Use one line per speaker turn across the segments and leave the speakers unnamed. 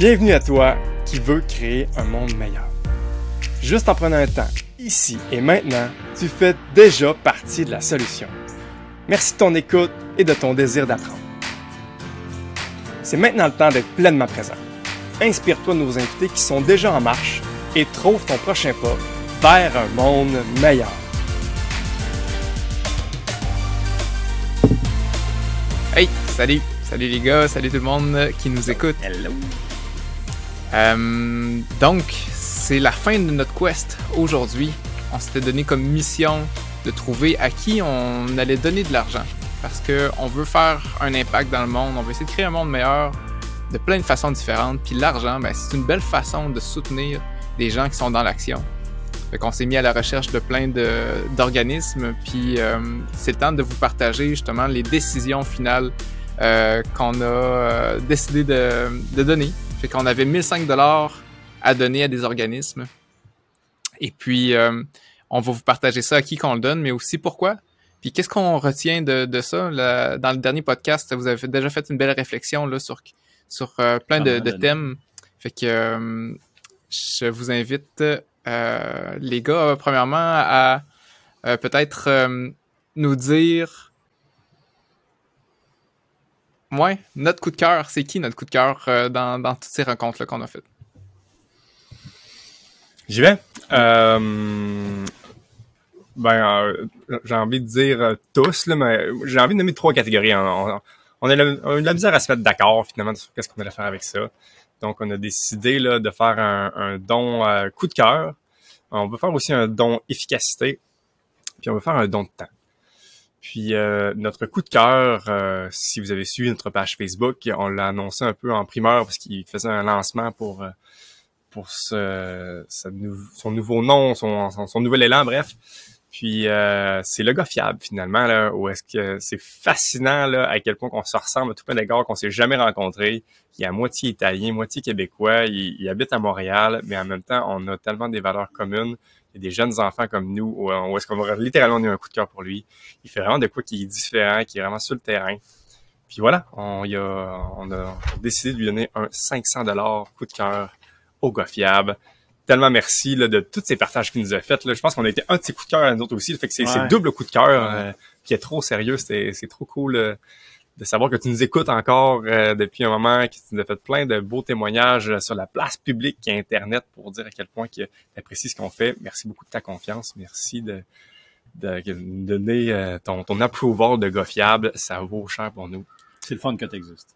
Bienvenue à toi qui veux créer un monde meilleur. Juste en prenant un temps, ici et maintenant, tu fais déjà partie de la solution. Merci de ton écoute et de ton désir d'apprendre. C'est maintenant le temps d'être pleinement présent. Inspire-toi de nos invités qui sont déjà en marche et trouve ton prochain pas vers un monde meilleur.
Hey, salut! Salut les gars, salut tout le monde qui nous écoute.
Hello!
Euh, donc, c'est la fin de notre quest aujourd'hui. On s'était donné comme mission de trouver à qui on allait donner de l'argent. Parce qu'on veut faire un impact dans le monde, on veut essayer de créer un monde meilleur de plein de façons différentes. Puis l'argent, ben, c'est une belle façon de soutenir des gens qui sont dans l'action. Fait qu'on s'est mis à la recherche de plein d'organismes, puis euh, c'est le temps de vous partager justement les décisions finales euh, qu'on a décidé de, donner. Fait qu'on avait 1005 dollars à donner à des organismes. Et puis, euh, on va vous partager ça à qui qu'on le donne, mais aussi pourquoi. Puis qu'est-ce qu'on retient de, de ça? Là, dans le dernier podcast, vous avez déjà fait une belle réflexion là, sur, sur plein de, de, thèmes. Fait que je vous invite euh, les gars, premièrement, à euh, peut-être euh, nous dire. Ouais, notre coup de cœur, c'est qui notre coup de cœur dans, dans, toutes ces rencontres-là qu'on a faites?
J'y vais. ben, j'ai envie de dire tous, là, mais j'ai envie de nommer trois catégories. On, a, la, on, a, la, misère à se mettre d'accord finalement sur qu'est-ce qu'on allait faire avec ça. Donc, on a décidé là, de faire un, un don euh, coup de cœur. On veut faire aussi un don efficacité. Puis on veut faire un don de temps. Puis euh, notre coup de cœur, euh, si vous avez suivi notre page Facebook, on l'a annoncé un peu en primeur parce qu'il faisait un lancement pour euh, pour ce, son nouveau nom, son, son, nouvel élan, bref. Puis euh, c'est le gars fiable finalement là, où est-ce que c'est fascinant là à quel point qu'on se ressemble à tout plein d'égards qu'on s'est jamais rencontrés. Il est à moitié italien, moitié québécois. Il, habite à Montréal, mais en même temps on a tellement des valeurs communes. Il y a des jeunes enfants comme nous où, est-ce qu'on va littéralement eu un coup de cœur pour lui. Il fait vraiment de quoi qui est différent, qui est vraiment sur le terrain. Puis voilà, on, y a, on a décidé de lui donner un 500 dollars coup de cœur au gars fiable tellement merci là, de tous ces partages qu'il nous a fait. Là. Je pense qu'on a été un de ses coups de cœur à nous autres aussi. Fait que c'est double coup de cœur euh, qui est trop sérieux. C'est trop cool euh, de savoir que tu nous écoutes encore euh, depuis un moment, que tu nous as fait plein de beaux témoignages sur la place publique qui est Internet pour dire à quel point tu apprécies ce qu'on fait. Merci beaucoup de ta confiance. Merci de, de, donner ton, ton approval de gars fiable. Ça vaut cher pour nous.
C'est le fun que tu existes.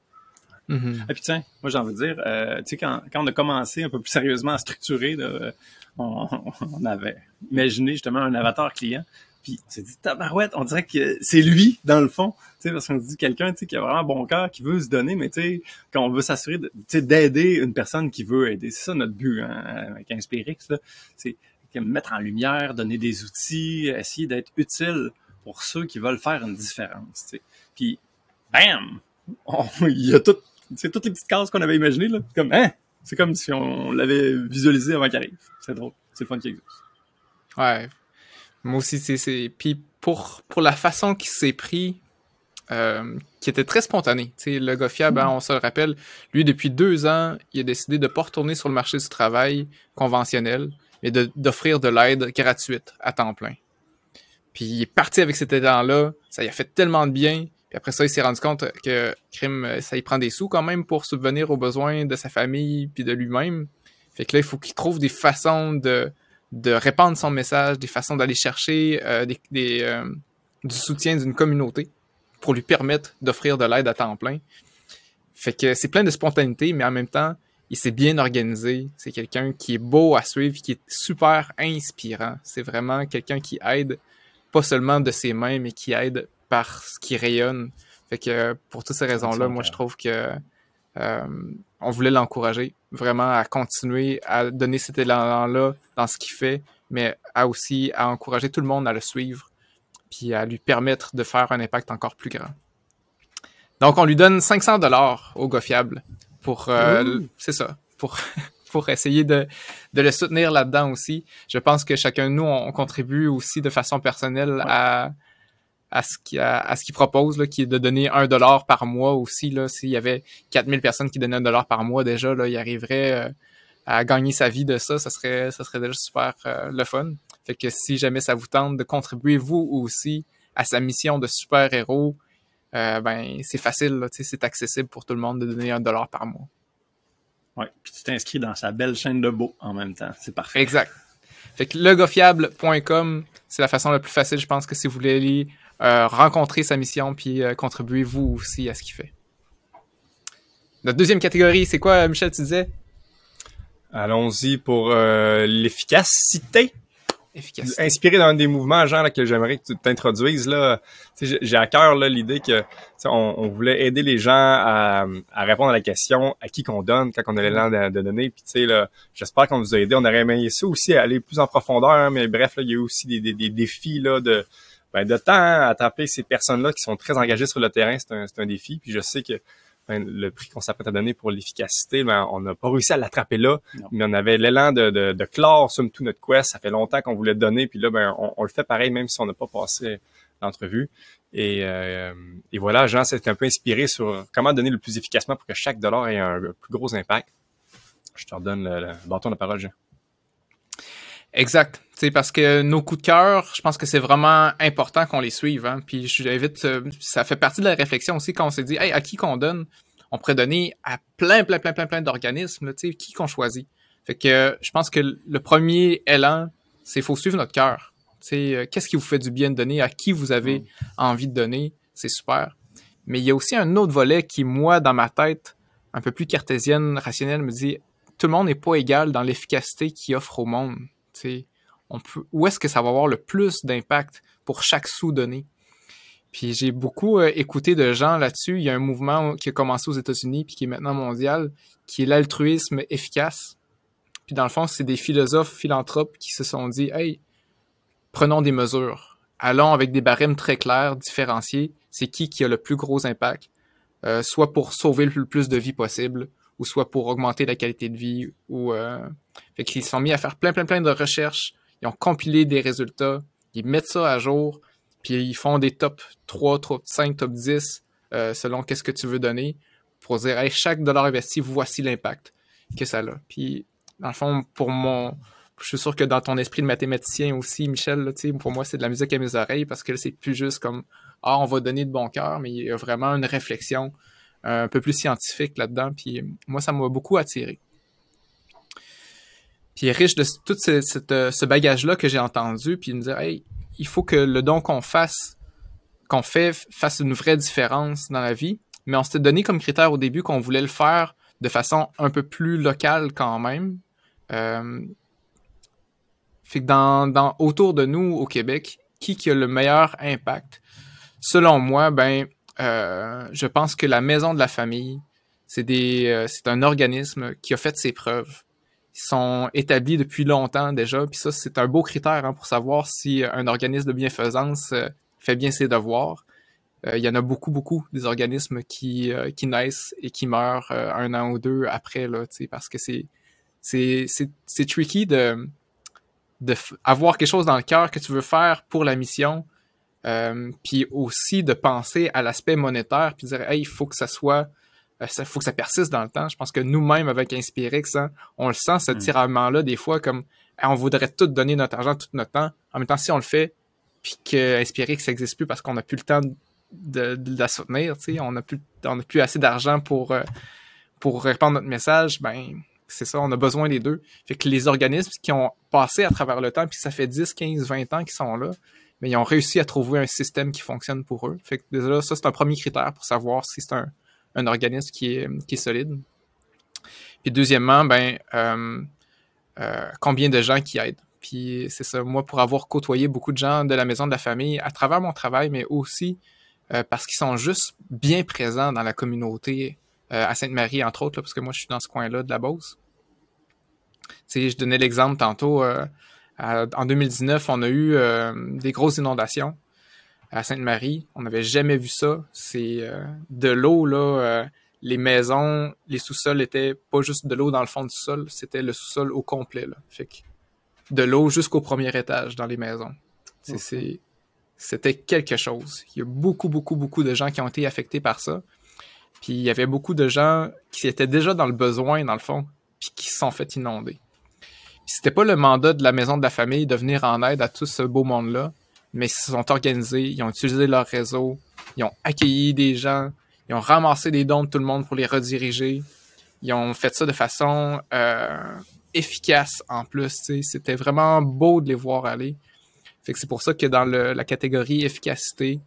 Mm-hmm.
Et puis tiens, moi j'ai envie de dire, euh, tu sais, quand, quand on a commencé un peu plus sérieusement à structurer, là, on, on, avait imaginé justement un avatar client. Puis on s'est dit, tabarouette, on dirait que c'est lui, dans le fond. Tu sais, parce qu'on se dit quelqu'un tu sais, qui a vraiment bon cœur, qui veut se donner, mais tu sais, quand on veut s'assurer d'aider une personne qui veut aider, c'est ça notre but hein, avec Inspirix, c'est mettre en lumière, donner des outils, essayer d'être utile pour ceux qui veulent faire une différence. Tu sais. Puis, bam! il y a tout c'est toutes les petites cases qu'on avait imaginées, là. Comme, hein? C'est comme si on l'avait visualisé avant qu'il arrive. C'est drôle. C'est le fun qui existe.
Ouais. Moi aussi, c'est, puis pour, pour la façon qu'il s'est pris, euh, qui était très spontané. sais, le gars fiable, hein, on se le rappelle, lui, depuis deux ans, il a décidé de pas retourner sur le marché du travail conventionnel, mais d'offrir de, l'aide gratuite à temps plein. Puis il est parti avec cet élan-là, ça lui a fait tellement de bien, après ça, il s'est rendu compte que crime, ça y prend des sous quand même pour subvenir aux besoins de sa famille puis de lui-même. Fait que là, il faut qu'il trouve des façons de, de répandre son message, des façons d'aller chercher euh, des, euh, du soutien d'une communauté pour lui permettre d'offrir de l'aide à temps plein. Fait que c'est plein de spontanéité, mais en même temps, il s'est bien organisé. C'est quelqu'un qui est beau à suivre, qui est super inspirant. C'est vraiment quelqu'un qui aide pas seulement de ses mains, mais qui aide ce qui rayonne. Fait que pour toutes ces raisons-là, moi je trouve que euh, on voulait l'encourager vraiment à continuer à donner cet élan-là dans ce qu'il fait, mais à aussi à encourager tout le monde à le suivre, puis à lui permettre de faire un impact encore plus grand. Donc on lui donne 500 dollars au gars fiable pour, euh, c'est ça, pour pour essayer de, de le soutenir là-dedans aussi. Je pense que chacun de nous on, contribue aussi de façon personnelle à à ce qu'il à ce qu'il propose là, qui est de donner un dollar par mois aussi là. S'il y avait 4000 personnes qui donnaient un dollar par mois déjà là, il arriverait euh, à gagner sa vie de ça. Ça serait ça serait déjà super euh, le fun. Fait que si jamais ça vous tente de contribuer vous aussi à sa mission de super héros, euh, ben c'est facile, c'est accessible pour tout le monde de donner un dollar par mois.
Ouais, puis tu t'inscris dans sa belle chaîne de beau en même temps, c'est parfait.
Exact. Fait que legofiable.com, c'est la façon la plus facile, je pense, que si vous voulez aller rencontrer sa mission puis euh, contribuer vous aussi à ce qu'il fait. Notre deuxième catégorie, c'est quoi, Michel, tu disais?
Allons-y pour euh, l'efficacité.
Efficacité.
Inspiré d'un des mouvements, genre, là, que j'aimerais que tu t'introduises, là. J'ai à cœur l'idée que on, on, voulait aider les gens à, à, répondre à la question à qui qu'on donne quand on a l'élan de, de, donner. Puis tu sais là, j'espère qu'on vous a aidé. On aurait aimé ça aussi à aller plus en profondeur, hein, mais bref, là, il y a aussi des, des, des défis là de ben, de temps à taper ces personnes-là qui sont très engagées sur le terrain, c'est un, un, défi. Puis je sais que ben, le prix qu'on s'apprête à donner pour l'efficacité, ben, on n'a pas réussi à l'attraper là, non. mais on avait l'élan de, de, de clore, somme tout, notre quest. Ça fait longtemps qu'on voulait donner, puis là, ben, on, on, le fait pareil, même si on n'a pas passé l'entrevue. Et, euh, et voilà, Jean s'est un peu inspiré sur comment donner le plus efficacement pour que chaque dollar ait un, un plus gros impact. Je te redonne le, le bâton de parole, Jean.
Exact. C'est parce que nos coups de cœur, je pense que c'est vraiment important qu'on les suive. Hein? Puis je l'invite, euh, ça fait partie de la réflexion aussi quand on s'est dit, hey, à qui qu'on donne, on pourrait donner à plein, plein, plein, plein, plein d'organismes. Tu sais, qui qu'on choisit. Fait que je pense que le premier élan, c'est faut suivre notre cœur. Tu sais, euh, qu'est-ce qui vous fait du bien de donner, à qui vous avez mm. envie de donner, c'est super. Mais il y a aussi un autre volet qui, moi, dans ma tête, un peu plus cartésienne, rationnelle, me dit, tout le monde n'est pas égal dans l'efficacité qu'il offre au monde on où est-ce que ça va avoir le plus d'impact pour chaque sous donné? Puis j'ai beaucoup euh, écouté de gens là-dessus. Il y a un mouvement qui a commencé aux États-Unis puis qui est maintenant mondial, qui est l'altruisme efficace. Puis dans le fond, c'est des philosophes, philanthropes qui se sont dit, hey, prenons des mesures. Allons avec des barèmes très clairs, différenciés. C'est qui qui a le plus gros impact, euh, soit pour sauver le plus de vies possible, ou soit pour augmenter la qualité de vie, ou euh, fait qu'ils se sont mis à faire plein, plein, plein de recherches. Ils ont compilé des résultats. Ils mettent ça à jour. Puis ils font des top 3, top 5, top 10 euh, selon qu'est-ce que tu veux donner pour dire, chaque dollar investi, voici l'impact que ça a. Puis, dans le fond, pour mon... Je suis sûr que dans ton esprit de mathématicien aussi, Michel, là, pour moi, c'est de la musique à mes oreilles parce que c'est plus juste comme, ah, on va donner de bon cœur, mais il y a vraiment une réflexion un peu plus scientifique là-dedans. Puis moi, ça m'a beaucoup attiré. Puis riche de tout ce, ce bagage-là que j'ai entendu, puis me dire, hey, il faut que le don qu'on fasse, qu'on fait, fasse une vraie différence dans la vie. Mais on s'était donné comme critère au début qu'on voulait le faire de façon un peu plus locale quand même. Euh, fait que dans, dans, autour de nous au Québec, qui qui a le meilleur impact? Selon moi, ben, euh, je pense que la Maison de la Famille, c'est euh, un organisme qui a fait ses preuves ils sont établis depuis longtemps déjà. Puis ça, c'est un beau critère hein, pour savoir si un organisme de bienfaisance euh, fait bien ses devoirs. Euh, il y en a beaucoup, beaucoup des organismes qui, euh, qui naissent et qui meurent un an ou deux après, là, parce que c'est tricky de, de avoir quelque chose dans le cœur que tu veux faire pour la mission, puis aussi de penser à l'aspect monétaire, puis dire, hey, il faut que ça soit il euh, faut que ça persiste dans le temps. Je pense que nous-mêmes, avec Inspirex, hein, on le sent, ce mm. tiraillement-là, des fois, comme on voudrait tout donner notre argent, tout notre temps. En même temps, si on le fait, puis que Inspirex n'existe plus parce qu'on n'a plus le temps de, de, la soutenir, on n'a plus, on a plus assez d'argent pour, euh, pour répandre notre message, ben c'est ça, on a besoin des deux. Fait que les organismes qui ont passé à travers le temps, puis ça fait 10, 15, 20 ans qu'ils sont là, mais ils ont réussi à trouver un système qui fonctionne pour eux. Déjà, ça, c'est un premier critère pour savoir si c'est un, organisme qui est, solide. Puis deuxièmement, ben, euh, euh, combien de gens qui aident? Puis c'est ça, moi, pour avoir côtoyé beaucoup de gens de la maison de la famille à travers mon travail, mais aussi euh, parce qu'ils sont juste bien présents dans la communauté à Sainte-Marie, entre autres, parce que moi, je suis dans ce coin-là de la Beauce. Tu je donnais l'exemple tantôt. En 2019, on a eu des grosses inondations à Sainte-Marie. On n'avait jamais vu ça. C'est euh, de l'eau, là. Euh, les maisons, les sous-sols étaient pas juste de l'eau dans le fond du sol, c'était le sous-sol au complet. Là. Fait que de l'eau jusqu'au premier étage dans les maisons. C'est c'était quelque chose. Il y a beaucoup, beaucoup, beaucoup de gens qui ont été affectés par ça. Puis il y avait beaucoup de gens qui étaient déjà dans le besoin, dans le fond, puis qui se sont fait inonder. C'était pas le mandat de la maison de la famille de venir en aide à tout ce beau monde-là, mais ils se sont organisés, ils ont utilisé leur réseau, ils ont accueilli des gens, ils ont ramassé des dons de tout le monde pour les rediriger. Ils ont fait ça de façon euh, efficace en plus. C'était vraiment beau de les voir aller. Fait que c'est pour ça que dans la catégorie efficacité,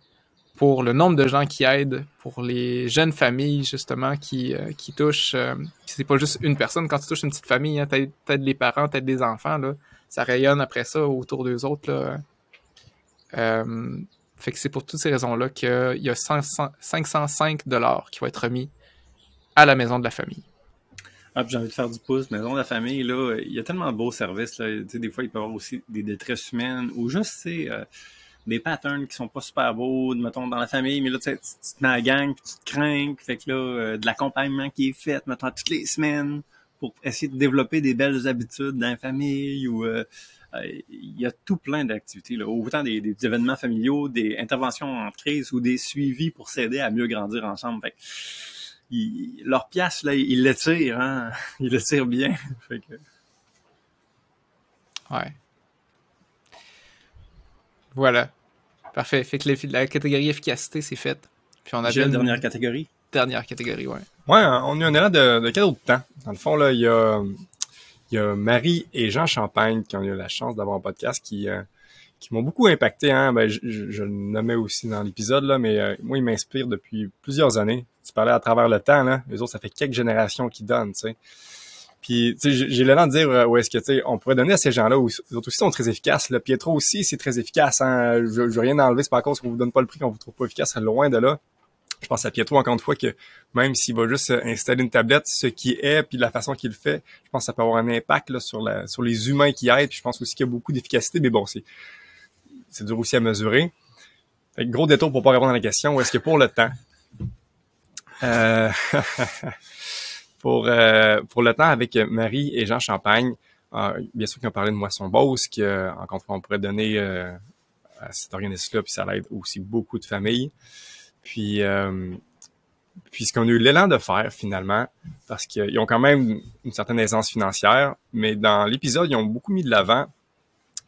pour le nombre de gens qui aident, pour les jeunes familles justement qui, euh, qui touchent. Euh, c'est pas juste une personne. Quand tu touches une petite famille, hein, t'aides les parents, t'aides les enfants, là, ça rayonne après ça autour d'eux autres. Là. Euh, fait que c'est pour toutes ces raisons-là qu'il y a 505 dollars qui vont être remis à la maison de la famille.
Ah, j'ai envie de faire du pouce. Maison de la famille, là, il y a tellement de beaux services. Des fois, il peut y avoir aussi des détresses humaines ou juste, c'est des patterns qui sont pas super beaux, mettons, dans la famille, mais là, tu, te mets à la gang, puis tu te crains, fait que là, euh, de l'accompagnement qui est fait, mettons, toutes les semaines, pour essayer de développer des belles habitudes dans la famille, ou euh, il y a tout plein d'activités, autant des, des, événements familiaux, des interventions en crise, ou des suivis pour s'aider à mieux grandir ensemble. Fait que, leur pièce, là, ils le tirent, hein? Ils le tirent bien. fait que...
Ouais. Voilà. Parfait. Fait que la catégorie efficacité, c'est faite.
Puis on a la dernière catégorie.
Dernière catégorie, ouais.
Ouais, on a un élan de, de cadeau de temps. Dans le fond, là, il y a, il y a Marie et Jean Champagne qui ont eu la chance d'avoir un podcast qui, euh, qui m'ont beaucoup impacté. Hein. Ben, je, je, le nommais aussi dans l'épisode, là, mais euh, moi, ils m'inspirent depuis plusieurs années. Tu parlais à travers le temps, là. Les autres, ça fait quelques générations qui donnent, tu sais. Puis, tu sais, j'ai l'élan de dire euh, où est-ce que, tu sais, on pourrait donner à ces gens-là, où autres aussi sont très efficaces. Là. Pietro aussi, c'est très efficace. Hein? Je, veux rien enlever, c'est pas à cause qu'on vous donne pas le prix qu'on vous trouve pas efficace, loin de là. Je pense à Pietro, encore une fois, que même s'il va juste installer une tablette, ce qui est, puis la façon qu'il le fait, je pense que ça peut avoir un impact là, sur, la, sur les humains qui aident. Puis je pense aussi qu'il y a beaucoup d'efficacité, mais bon, c'est, c'est dur aussi à mesurer. Fait gros détour pour pas répondre à la question. Où est-ce que pour le temps? Euh... pour, euh, pour le temps avec Marie et Jean Champagne. Euh, bien sûr qu'ils ont parlé de Moisson Beauce, que, encore une fois, on pourrait donner euh, à cet organisme-là, puis ça aide aussi beaucoup de familles. Puis, puis ce qu'on a eu l'élan de faire, finalement, parce qu'ils ont quand même une certaine aisance financière, mais dans l'épisode, ils ont beaucoup mis de l'avant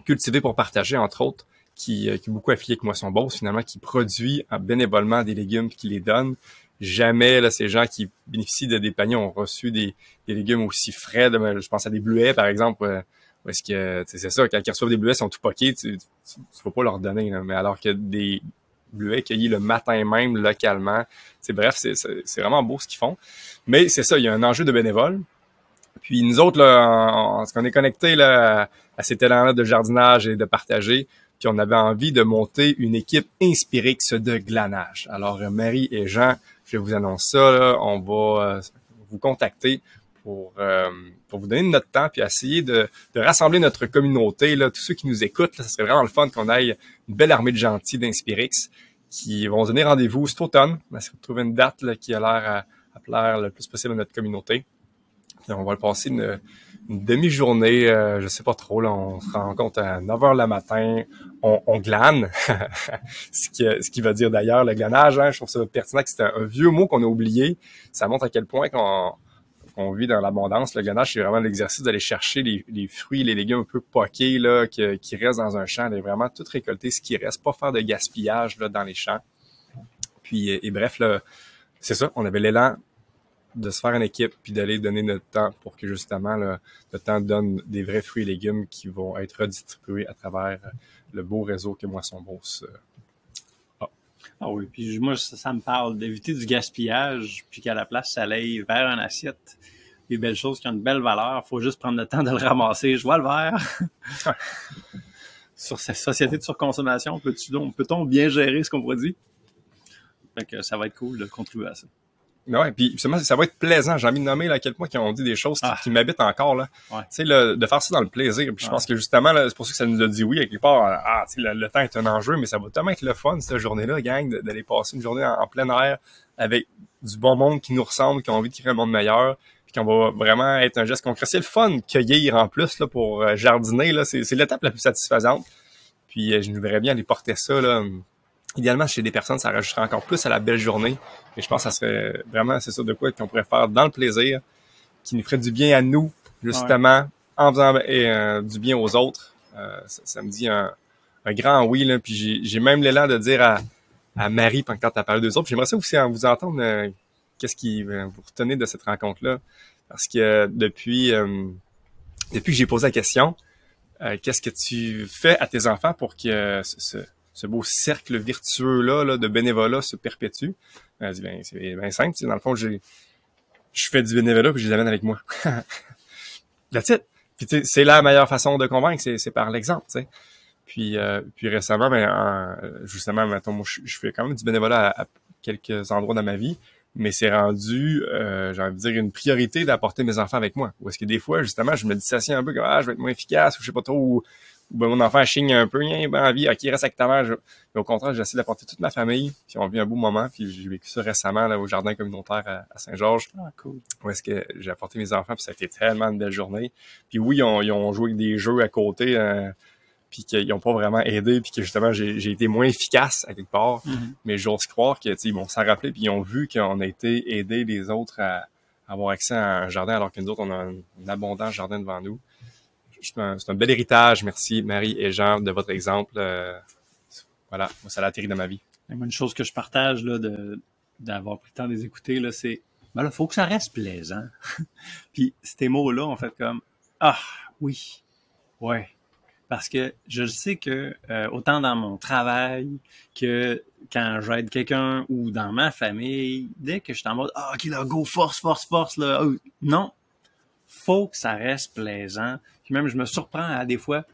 cultiver pour partager, entre autres, qui, qui est beaucoup affilié avec Moisson Beauce, finalement, qui produit bénévolement des légumes qui les donne jamais là, ces gens qui bénéficient de des paniers ont reçu des, des légumes aussi frais. je pense à des bleuets, par exemple. Euh, est-ce que c'est ça, quand ils reçoivent des bleuets, ils sont tout poqués, tu, tu, faut pas leur donner. mais alors que des bleuets cueillis le matin même localement, bref, c'est, vraiment beau ce qu'ils font. Mais c'est ça, il y a un enjeu de bénévoles. Puis nous autres, là, ce qu'on est connectés là, à, ces talents-là de jardinage et de partager, puis on avait envie de monter une équipe inspirée de glanage. Alors Marie et Jean je vous annonce ça, on va euh, vous contacter pour, euh, pour vous donner notre temps puis essayer de, de, rassembler notre communauté, là, tous ceux qui nous écoutent. Là, ça serait vraiment le fun qu'on aille une belle armée de gentils d'Inspirix qui vont donner rendez-vous cet automne. On va trouver une date là, qui a l'air à, à, plaire le plus possible à notre communauté. On va le passer une, demi-journée, euh, je sais pas trop, on se rencontre à 9 h le matin, on, glane, ce, qui, ce qui veut dire d'ailleurs le glanage, hein, je trouve ça pertinent que c'est un, vieux mot qu'on a oublié, ça montre à quel point qu'on vit dans l'abondance. Le glanage, c'est vraiment l'exercice d'aller chercher les, fruits, les légumes un peu poqués qui, restent dans un champ, d'aller vraiment tout récolter ce qui reste, pas faire de gaspillage dans les champs. Puis, et, bref, c'est ça, on avait l'élan de se faire une équipe puis d'aller donner notre temps pour que justement le temps donne des vrais fruits et légumes qui vont être redistribués à travers le beau réseau que Moisson Beauce
a. Ah oui, puis moi, ça, me parle d'éviter du gaspillage, puis qu'à la place, ça aille vers une assiette. Des belles choses qui ont une belle valeur. faut juste prendre le temps de le ramasser. Je vois le verre. Sur cette société de surconsommation, peut-on bien gérer ce qu'on produit? Fait que ça va être cool de contribuer à ça.
Ouais, puis ça va être plaisant. J'ai envie de nommer là, à quel point qui ont dit des choses qui, ah. m'habitent encore. là. Tu sais, de faire ça dans le plaisir. Puis je pense que justement, c'est pour ça que ça nous a dit oui, à quelque part. Ah, tu sais, le, temps est un enjeu, mais ça va tellement être le fun, cette journée-là, gang, d'aller passer une journée en, plein air avec du bon monde qui nous ressemble, qui a envie de créer un monde meilleur, puis qu'on va vraiment être un geste concret. C'est le fun, cueillir en plus là, pour euh, jardiner. là C'est l'étape la plus satisfaisante. Puis euh, je nous verrais bien aller porter ça, là. Idéalement, chez des personnes, ça rajouterait encore plus à la belle journée. Et je pense que ça serait vraiment, c'est ça de quoi qu'on pourrait faire dans le plaisir, qui nous ferait du bien à nous, justement, en faisant euh, du bien aux autres. Euh, ça, me dit un, grand oui, là. Puis j'ai même l'élan de dire à, Marie, quand tu as parlé d'eux autres, j'aimerais ça aussi vous entendre euh, qu'est-ce qui vous retenez de cette rencontre-là? Parce que depuis, depuis que j'ai posé la question, qu'est-ce que tu fais à tes enfants pour que ce, ce beau cercle vertueux-là là, de bénévolat se perpétue. Elle dit, ben, c'est bien simple. Dans le fond, j'ai, je fais du bénévolat puis je les amène avec moi. That's it. Puis c'est la meilleure façon de convaincre, c'est, par l'exemple. sais. Puis, euh, puis récemment, ben, justement, mettons, je, fais quand même du bénévolat à, quelques endroits dans ma vie, mais c'est rendu, euh, j'ai envie de dire, une priorité d'apporter mes enfants avec moi. Ou est-ce que des fois, justement, je me dissocie un peu comme ah, je vais être moins efficace ou je sais pas trop, ben, mon enfant chigne un peu, il ben envie, ok, reste avec ta mère. Mais au contraire, j'essaie d'apporter toute ma famille, puis on vit un beau moment, puis j'ai vécu ça récemment là, au jardin communautaire à, Saint-Georges.
Ah, cool.
Où est-ce que j'ai apporté mes enfants, puis ça a été tellement une belle journée. Puis oui, ils ont, ils ont joué avec des jeux à côté, euh, puis qu'ils n'ont pas vraiment aidé, puis que justement, j'ai été moins efficace à quelque part. Mm-hmm. Mais j'ose croire qu'ils vont s'en rappeler, puis ils ont vu qu'on a été aidé les autres à, avoir accès à un jardin, alors que nous autres, on a un, un abondant jardin devant nous c'est un, bel héritage. Merci Marie et Jean de votre exemple. Euh, voilà, moi ça l'a atterri dans ma vie.
Une chose que je partage là d'avoir pris le temps de les écouter là, c'est ben là, faut que ça reste plaisant. Puis ces mots-là, on fait comme ah oui, ouais, parce que je sais que euh, autant dans mon travail que quand j'aide quelqu'un ou dans ma famille, dès que je suis en mode ah ok là go force force force là, oh, non, faut que ça reste plaisant. Puis même, je me surprends à des fois,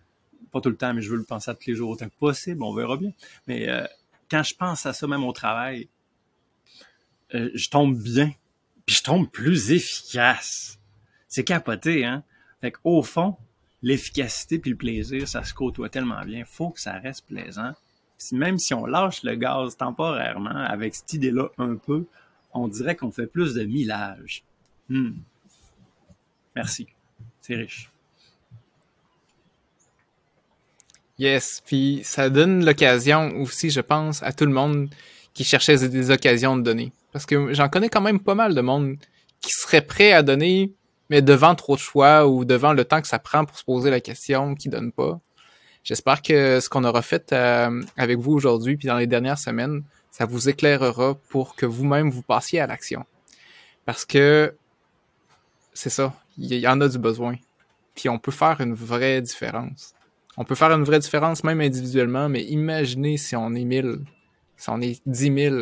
pas tout le temps, mais je veux le penser à tous les jours autant que possible, on verra bien. Mais euh, quand je pense à ça même au travail, euh, je tombe bien, puis je tombe plus efficace. C'est capoté, hein? Fait au fond, l'efficacité puis le plaisir, ça se côtoie tellement bien. Faut que ça reste plaisant. Même si on lâche le gaz temporairement, avec cette idée-là un peu, on dirait qu'on fait plus de millage. Hmm. Merci. C'est riche.
Yes, puis ça donne l'occasion aussi, je pense, à tout le monde qui cherchait des occasions de donner. Parce que j'en connais quand même pas mal de monde qui serait prêt à donner, mais devant trop de choix ou devant le temps que ça prend pour se poser la question, qui donne pas. J'espère que ce qu'on aura fait euh, avec vous aujourd'hui puis dans les dernières semaines, ça vous éclairera pour que vous-même vous passiez à l'action. Parce que c'est ça, il y en a du besoin. Puis on peut faire une vraie différence. On peut faire une vraie différence même individuellement, mais imaginez si on est 1000, si on est 10 000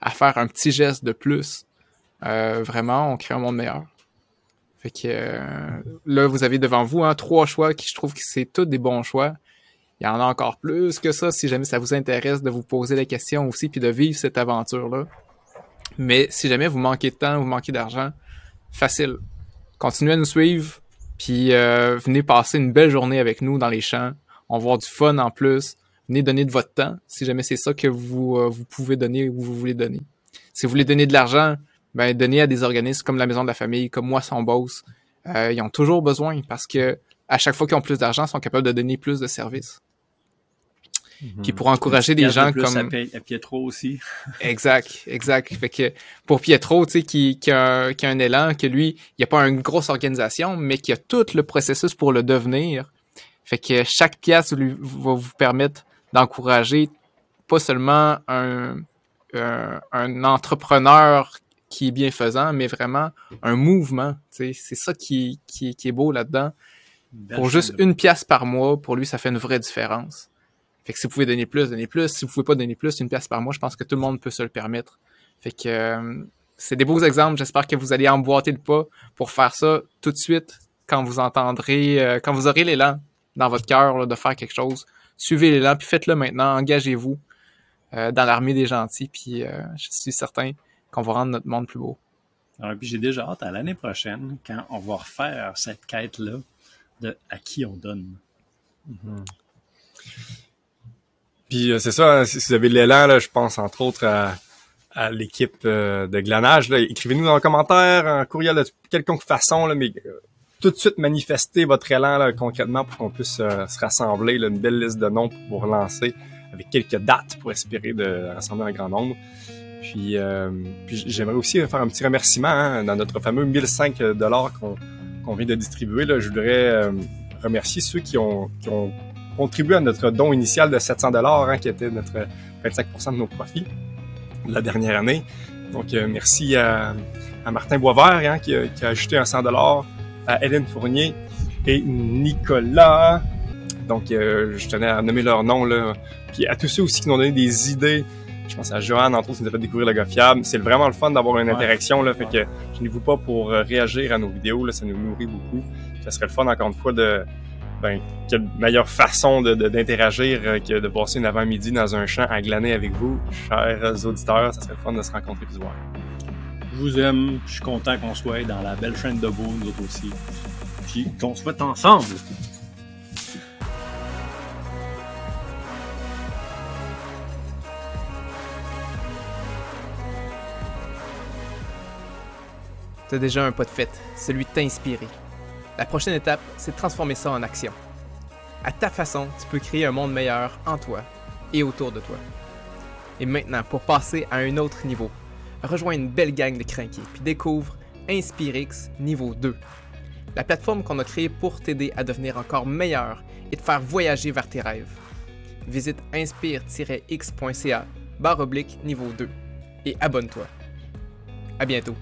à faire un petit geste de plus. Euh, vraiment, on crée un monde meilleur. Fait que euh, là, vous avez devant vous hein, trois choix qui je trouve que c'est tous des bons choix. Il y en a encore plus que ça si jamais ça vous intéresse de vous poser la question aussi puis de vivre cette aventure-là. Mais si jamais vous manquez de temps, vous manquez d'argent, facile continuez à nous suivre, puis euh, venez passer une belle journée avec nous dans les champs. On va avoir du fun en plus. Venez donner de votre temps, si jamais c'est ça que vous, euh, vous pouvez donner ou vous voulez donner. Si vous voulez donner de l'argent, ben donnez à des organismes comme la Maison de la Famille, comme moi, son boss. Euh, ils ont toujours besoin parce que à chaque fois qu'ils ont plus d'argent, ils sont capables de donner plus de services. Puis pour encourager des gens comme
à, Pietro aussi.
exact, exact. Fait que pour Pietro, tu sais, qui, qui, a, qui a un élan, que lui, il n'y a pas une grosse organisation, mais qui a tout le processus pour le devenir. Fait que chaque pièce lui, va vous permettre d'encourager pas seulement un, un, entrepreneur qui est bienfaisant, mais vraiment un mouvement. C'est ça qui, qui, qui est beau là-dedans. Pour juste une pièce par mois, pour lui, ça fait une vraie différence. Fait que si vous pouvez donner plus, donnez plus. Si vous pouvez pas donner plus, une pièce par mois, je pense que tout le monde peut se le permettre. Fait que euh, c'est des beaux exemples. J'espère que vous allez emboîter le pas pour faire ça tout de suite quand vous entendrez, euh, quand vous aurez l'élan dans votre cœur de faire quelque chose. Suivez l'élan, puis faites-le maintenant. Engagez-vous euh, dans l'armée des gentils, puis je suis certain qu'on va rendre notre monde plus beau.
Alors, puis j'ai déjà hâte à l'année prochaine quand on va refaire cette quête-là de à qui on donne. Mm-hmm.
Puis euh, c'est ça, hein, si vous avez l'élan, je pense entre autres à, l'équipe euh, de glanage. Écrivez-nous dans les commentaires, un courriel de quelconque façon, là, mais euh, tout de suite manifester votre élan là, concrètement pour qu'on puisse se rassembler, une belle liste de noms pour vous relancer avec quelques dates pour espérer de rassembler un grand nombre. Puis, j'aimerais aussi faire un petit remerciement hein, dans notre fameux 1005 dollars qu'on vient de distribuer. Je voudrais remercier ceux qui ont contribué à notre don initial de 700 dollars, hein, qui était notre 25% de nos profits la dernière année. Donc, euh, merci à, à, Martin Boisvert hein, qui, a, qui, a, ajouté un 100 dollars, à Hélène Fournier et Nicolas. Donc, euh, je tenais à nommer leur nom là. Puis à tous ceux aussi qui nous ont donné des idées. Je pense à Joanne, entre autres, qui nous a fait découvrir le gars fiable. C'est vraiment le fun d'avoir une interaction. Là, fait que je n'y vous pas pour réagir à nos vidéos. Là, ça nous nourrit beaucoup. Ça serait le fun, encore une fois, de, ben, quelle meilleure façon d'interagir de, de, que de passer une avant-midi dans un champ à glaner avec vous, chers auditeurs. Ça serait le fun de se rencontrer se voir.
Je vous aime, je suis content qu'on soit dans la belle chaîne de beau, nous autres aussi. Puis qu'on soit ensemble.
T'as déjà un pas de fait, celui de t'inspirer. La prochaine étape, c'est de transformer ça en action. À ta façon, tu peux créer un monde meilleur en toi et autour de toi. Et maintenant, pour passer à un autre niveau, rejoins une belle gang de crinqués puis découvre InspireX niveau 2. La plateforme qu'on a créée pour t'aider à devenir encore meilleur et te faire voyager vers tes rêves. Visite inspire-x.ca barre oblique niveau 2 et abonne-toi. À bientôt.